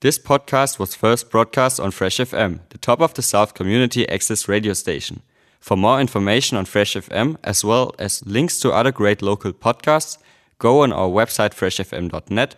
This podcast was first broadcast on Fresh FM, the top of the South community access radio station. For more information on Fresh FM, as well as links to other great local podcasts, go on our website freshfm.net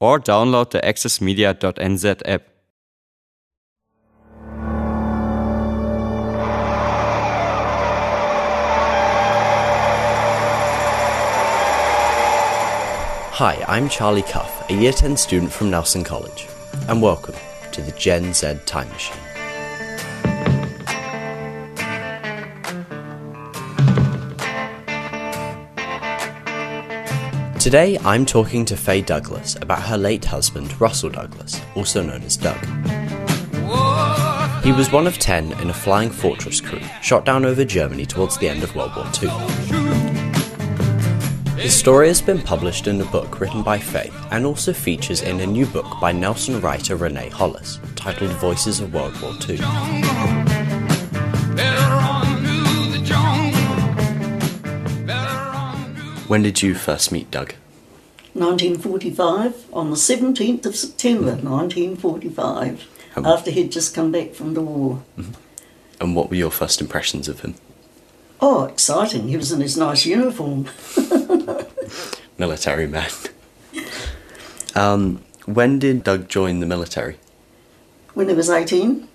or download the accessmedia.nz app. Hi, I'm Charlie Cuff, a Year 10 student from Nelson College, and welcome to the Gen Z Time Machine. Today, I'm talking to Fay Douglas about her late husband, Russell Douglas, also known as Doug. He was one of ten in a Flying Fortress crew shot down over Germany towards the end of World War II. His story has been published in a book written by Fay and also features in a new book by Nelson writer Renee Hollis titled Voices of World War II. When did you first meet Doug? 1945, on the 17th of September 1945, Um, after he'd just come back from the war. And what were your first impressions of him? Oh, exciting. He was in his nice uniform. Military man. um, when did Doug join the military? When he was 18,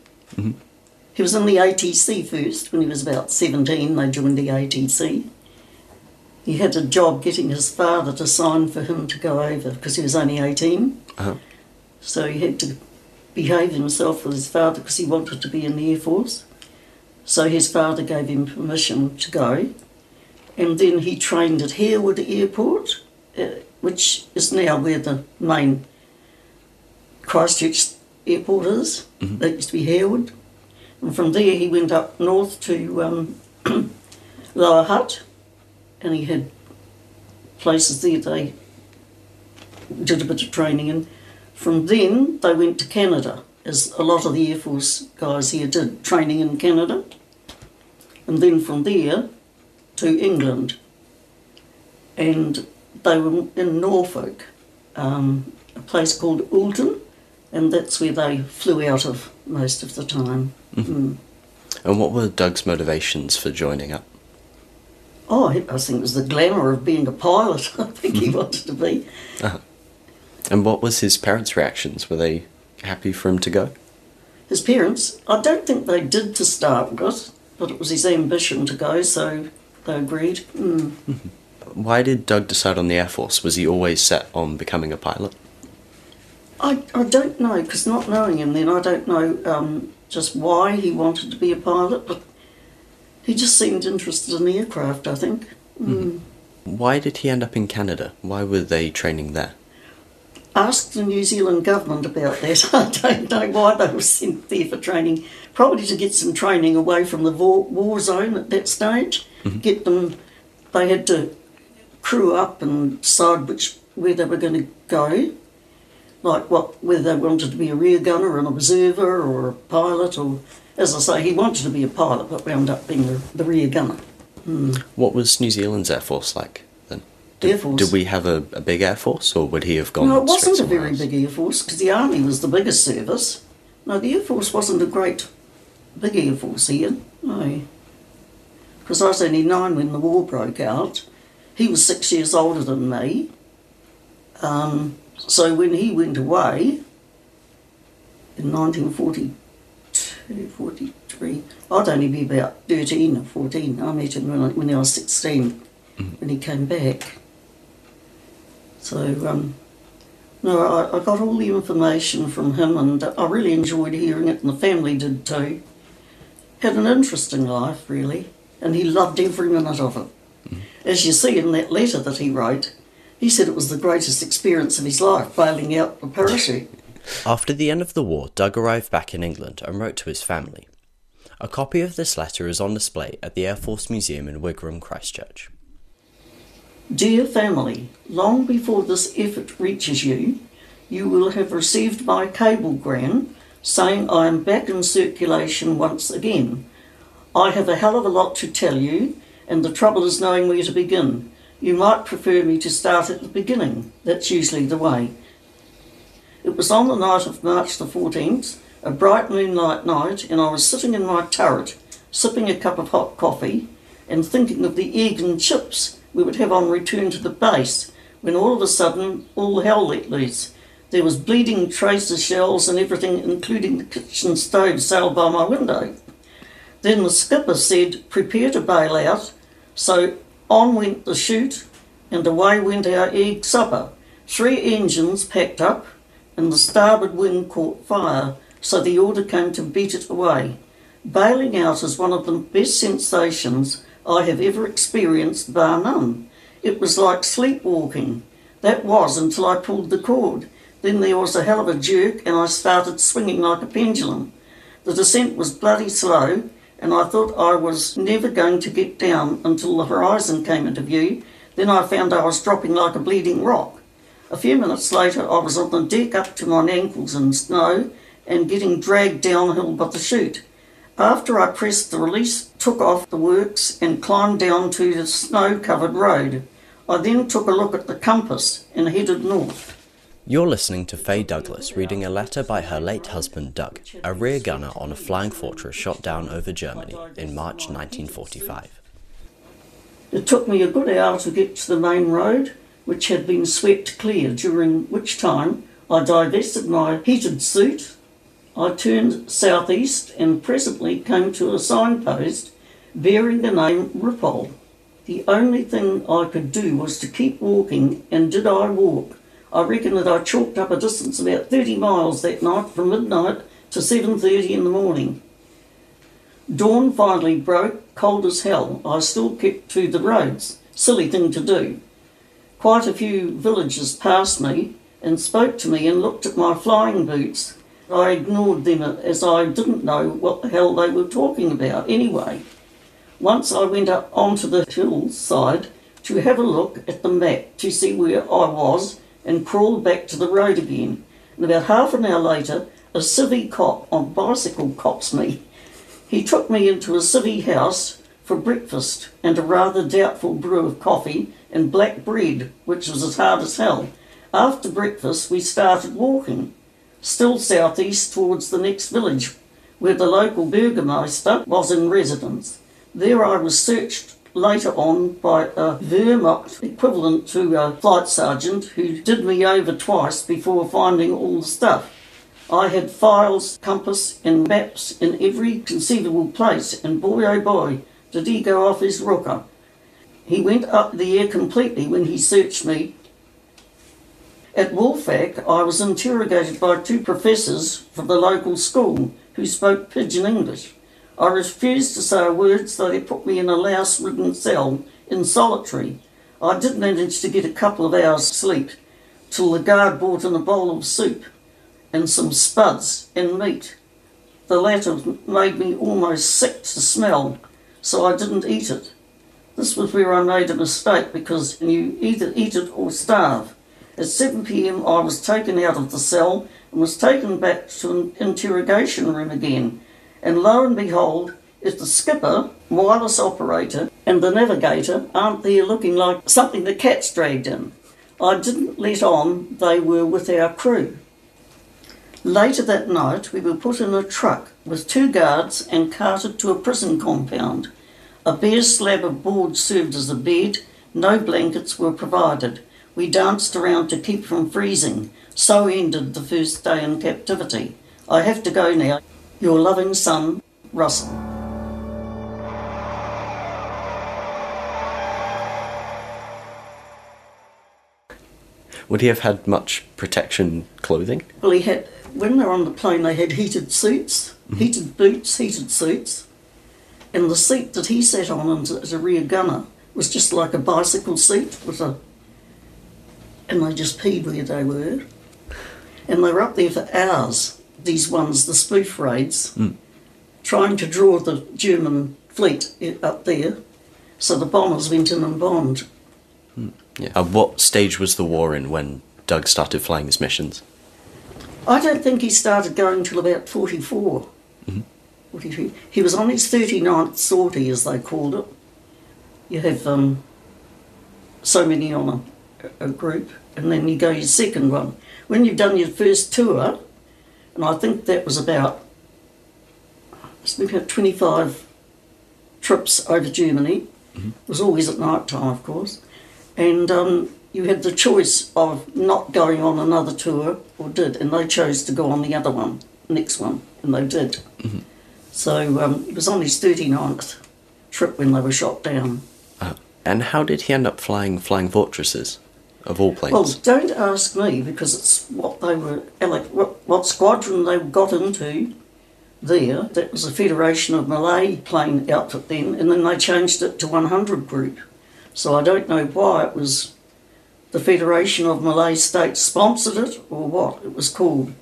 he was in the ATC first. When he was about 17, they joined the ATC. He had a job getting his father to sign for him to go over because he was only 18. Uh-huh. So he had to behave himself with his father because he wanted to be in the Air Force. So his father gave him permission to go. And then he trained at Harewood Airport, which is now where the main Christchurch airport is. That used to be Harewood. And from there he went up north to um, Lower Hutt, and he had places there they did a bit of training in. From then they went to Canada, as a lot of the Air Force guys here did training in Canada. And then from there to England. And they were in Norfolk, um, a place called Oulton, and that's where they flew out of most of the time. Mm. And what were Doug's motivations for joining up? Oh, I I think it was the glamour of being a pilot. I think he wanted to be. And what was his parents' reactions? Were they happy for him to go? His parents, I don't think they did to start with, but it was his ambition to go, so they agreed. Mm. Why did Doug decide on the Air Force? Was he always set on becoming a pilot? I, I don't know, because not knowing him then, I don't know um, just why he wanted to be a pilot, but he just seemed interested in aircraft, I think. Mm. Why did he end up in Canada? Why were they training there? Ask the New Zealand government about that. I don't know why they were sent there for training. Probably to get some training away from the war, war zone at that stage. Get them. They had to crew up and decide which where they were going to go, like what whether they wanted to be a rear gunner, an observer, or a pilot, or as I say, he wanted to be a pilot, but wound up being the, the rear gunner. Hmm. What was New Zealand's Air Force like then? Air Force. Did we have a, a big Air Force, or would he have gone? No, it wasn't a very else? big Air Force because the Army was the biggest service. No, the Air Force wasn't a great big Air Force here. No. Because I was only nine when the war broke out. He was six years older than me. Um, so when he went away in 1942, 43, I'd only be about 13 or 14. I met him when I, when I was 16 when he came back. So, um, no, I, I got all the information from him and I really enjoyed hearing it, and the family did too. Had an interesting life, really, and he loved every minute of it. As you see in that letter that he wrote, he said it was the greatest experience of his life, bailing out the parachute. After the end of the war, Doug arrived back in England and wrote to his family. A copy of this letter is on display at the Air Force Museum in Wigram, Christchurch. Dear family, long before this effort reaches you, you will have received my cablegram saying I am back in circulation once again. I have a hell of a lot to tell you, and the trouble is knowing where to begin. You might prefer me to start at the beginning. That's usually the way. It was on the night of March the 14th, a bright moonlight night, and I was sitting in my turret, sipping a cup of hot coffee, and thinking of the egg and chips we would have on return to the base, when all of a sudden all hell let loose. There was bleeding tracer shells and everything, including the kitchen stove sailed by my window. Then the skipper said, prepare to bail out. So on went the chute, and away went our egg supper. Three engines packed up, and the starboard wing caught fire, so the order came to beat it away. Bailing out is one of the best sensations I have ever experienced, bar none. It was like sleepwalking. That was until I pulled the cord. Then there was a hell of a jerk, and I started swinging like a pendulum. The descent was bloody slow, and I thought I was never going to get down until the horizon came into view. Then I found I was dropping like a bleeding rock. A few minutes later, I was on the deck up to my ankles in snow and getting dragged downhill by the chute. After I pressed the release, took off the works and climbed down to the snow covered road. I then took a look at the compass and headed north. You're listening to Fay Douglas reading a letter by her late husband Doug, a rear gunner on a flying fortress shot down over Germany in March 1945. It took me a good hour to get to the main road, which had been swept clear, during which time I divested my heated suit. I turned southeast and presently came to a signpost bearing the name Ripoll. The only thing I could do was to keep walking, and did I walk? I reckon that I chalked up a distance about 30 miles that night from midnight to 7.30 in the morning. Dawn finally broke, cold as hell. I still kept to the roads. Silly thing to do. Quite a few villagers passed me and spoke to me and looked at my flying boots. I ignored them as I didn't know what the hell they were talking about anyway. Once I went up onto the hillside to have a look at the map to see where I was and crawled back to the road again. And about half an hour later, a civvy cop on bicycle cops me. He took me into a civvy house for breakfast and a rather doubtful brew of coffee and black bread, which was as hard as hell. After breakfast, we started walking, still southeast towards the next village, where the local burgomaster was in residence. There I was searched later on by a Wehrmacht equivalent to a flight sergeant who did me over twice before finding all the stuff. I had files, compass, and maps in every conceivable place, and boy oh boy, did he go off his rocker. He went up the air completely when he searched me. At Wolfach, I was interrogated by two professors from the local school who spoke pidgin English. I refused to say a word, so they put me in a louse ridden cell in solitary. I did manage to get a couple of hours' sleep till the guard brought in a bowl of soup and some spuds and meat. The latter made me almost sick to smell, so I didn't eat it. This was where I made a mistake because you either eat it or starve. At 7 pm, I was taken out of the cell and was taken back to an interrogation room again. And lo and behold, if the skipper, wireless operator, and the navigator aren't there looking like something the cats dragged in. I didn't let on they were with our crew. Later that night, we were put in a truck with two guards and carted to a prison compound. A bare slab of board served as a bed, no blankets were provided. We danced around to keep from freezing. So ended the first day in captivity. I have to go now. Your loving son, Russell. Would he have had much protection clothing? Well, he had, when they were on the plane, they had heated suits, mm-hmm. heated boots, heated suits. And the seat that he sat on as a- as a rear gunner was just like a bicycle seat with a. And they just peed where they were. And they were up there for hours, these ones, the spoof raids, hmm. trying to draw the German fleet up there. So the bombers went in and bombed. Hmm. Yeah. At what stage was the war in when Doug started flying his missions? I don't think he started going till about 44. Mm-hmm. 43. He was on his 39th sortie, as they called it. You have um, so many on a, a group, and then you go your second one. when you've done your first tour, and I think that was about, it's about 25 trips over Germany. It was always at night time, of course. And um, you had the choice of not going on another tour or did, and they chose to go on the other one, next one, and they did. So um, it was on his 39th trip when they were shot down. Uh, and how did he end up flying flying fortresses, of all planes? Well, don't ask me because it's what they were, like, what, what squadron they got into there. That was a Federation of Malay plane outfit then, and then they changed it to 100 Group. So I don't know why it was the Federation of Malay States sponsored it or what it was called.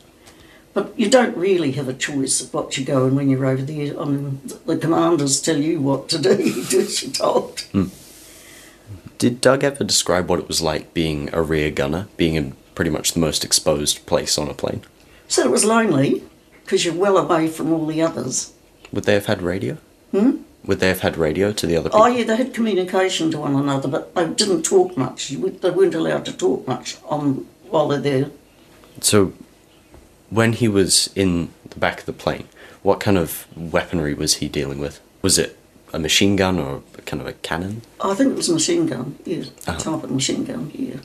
But you don't really have a choice of what you go and when you're over there. I mean, the commanders tell you what to do, you do as you're told. Hmm. Did Doug ever describe what it was like being a rear gunner, being in pretty much the most exposed place on a plane? So it was lonely because you're well away from all the others. Would they have had radio? Hmm? Would they have had radio to the other people? Oh, yeah, they had communication to one another, but they didn't talk much. Would- They weren't allowed to talk much on while they're there. So, when he was in the back of the plane, what kind of weaponry was he dealing with? Was it a machine gun or kind of a cannon? I think it was a machine gun, yeah, a Uh-huh. type of machine gun, yeah.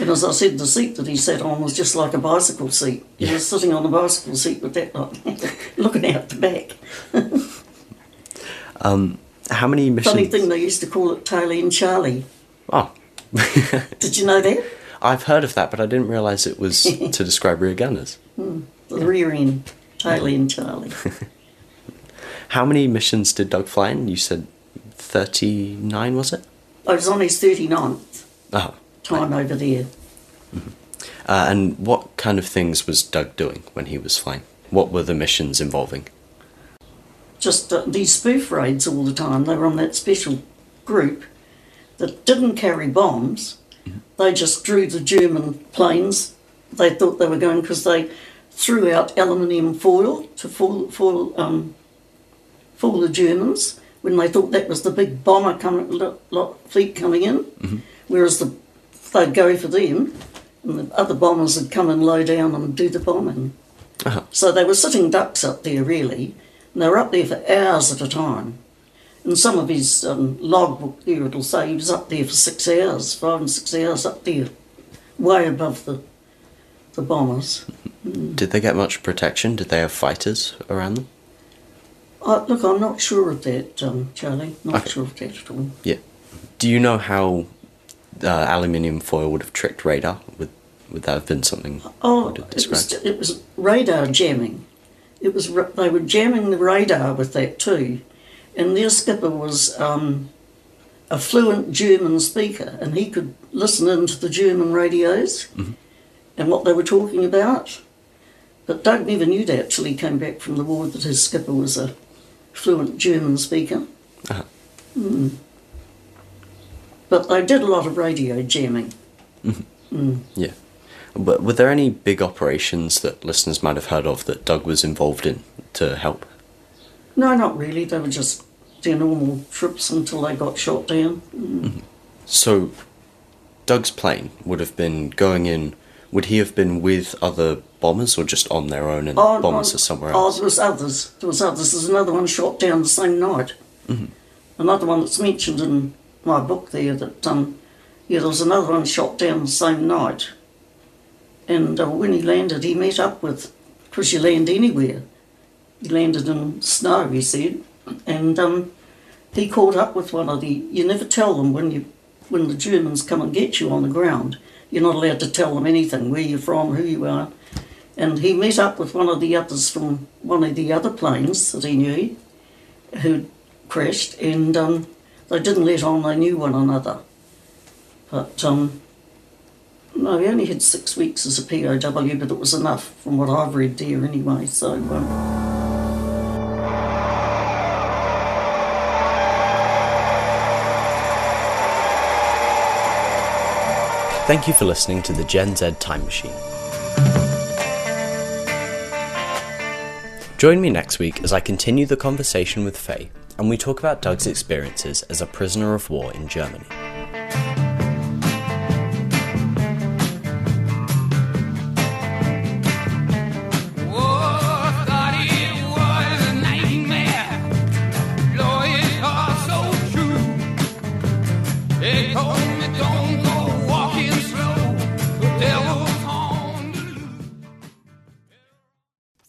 And as I said, the seat that he sat on was just like a bicycle seat. He was sitting on a bicycle seat with that, looking out the back. How many missions? Funny thing, they used to call it tail and Charlie. Oh, Did you know that? I've heard of that, but I didn't realise it was to describe rear gunners. The rear end, tail end Charlie. How many missions did Doug fly in? You said 39, was it? I was on his 39th Oh. time over there. Uh, and what kind of things was Doug doing when he was flying? What were the missions involving? just uh, these spoof raids all the time. They were on that special group that didn't carry bombs. They just drew the German planes. They thought they were going because they threw out aluminium foil to fool, fool, um, fool the Germans when they thought that was the big bomber coming, lo- lo- fleet coming in. Whereas the, they'd go for them, and the other bombers would come and low down and do the bombing. Uh-huh. So they were sitting ducks up there, really, and they were up there for hours at a time. In some of his um, logbook there, it'll say he was up there for six hours, five and six hours up there, way above the the bombers. Did they get much protection? Did they have fighters around them? Uh, look, I'm not sure of that, um, Charlie. Not Okay. sure of that at all. Yeah. Do you know how uh, aluminium foil would have tricked radar? Would would that have been something Oh, it was, it was radar jamming. It was they were jamming the radar with that too, and their skipper was um, a fluent German speaker, and he could listen into the German radios and what they were talking about. But Doug never knew that till he came back from the war that his skipper was a fluent German speaker. Uh-huh. Mm. But I did a lot of radio jamming. Yeah. But were there any big operations that listeners might have heard of that Doug was involved in to help? No, not really. They were just their normal trips until they got shot down. Mm. So, Doug's plane would have been going in. Would he have been with other bombers or just on their own and Oh, bombers oh, are somewhere Oh, else? there was others. There was others. There's another one shot down the same night. Another one that's mentioned in my book there. That um, yeah, there was another one shot down the same night. And uh, when he landed, he met up with, because you land anywhere. He landed in snow, he said, and um, he caught up with one of the. You never tell them when you, when the Germans come and get you on the ground. You're not allowed to tell them anything, where you're from, who you are. And he met up with one of the others from one of the other planes that he knew, who crashed, and um, they didn't let on they knew one another. But um, no, he only had six weeks as a POW, but it was enough from what I've read there anyway. So. Um, Thank you for listening to the Gen Z Time Machine. Join me next week as I continue the conversation with Fay and we talk about Doug's experiences as a prisoner of war in Germany.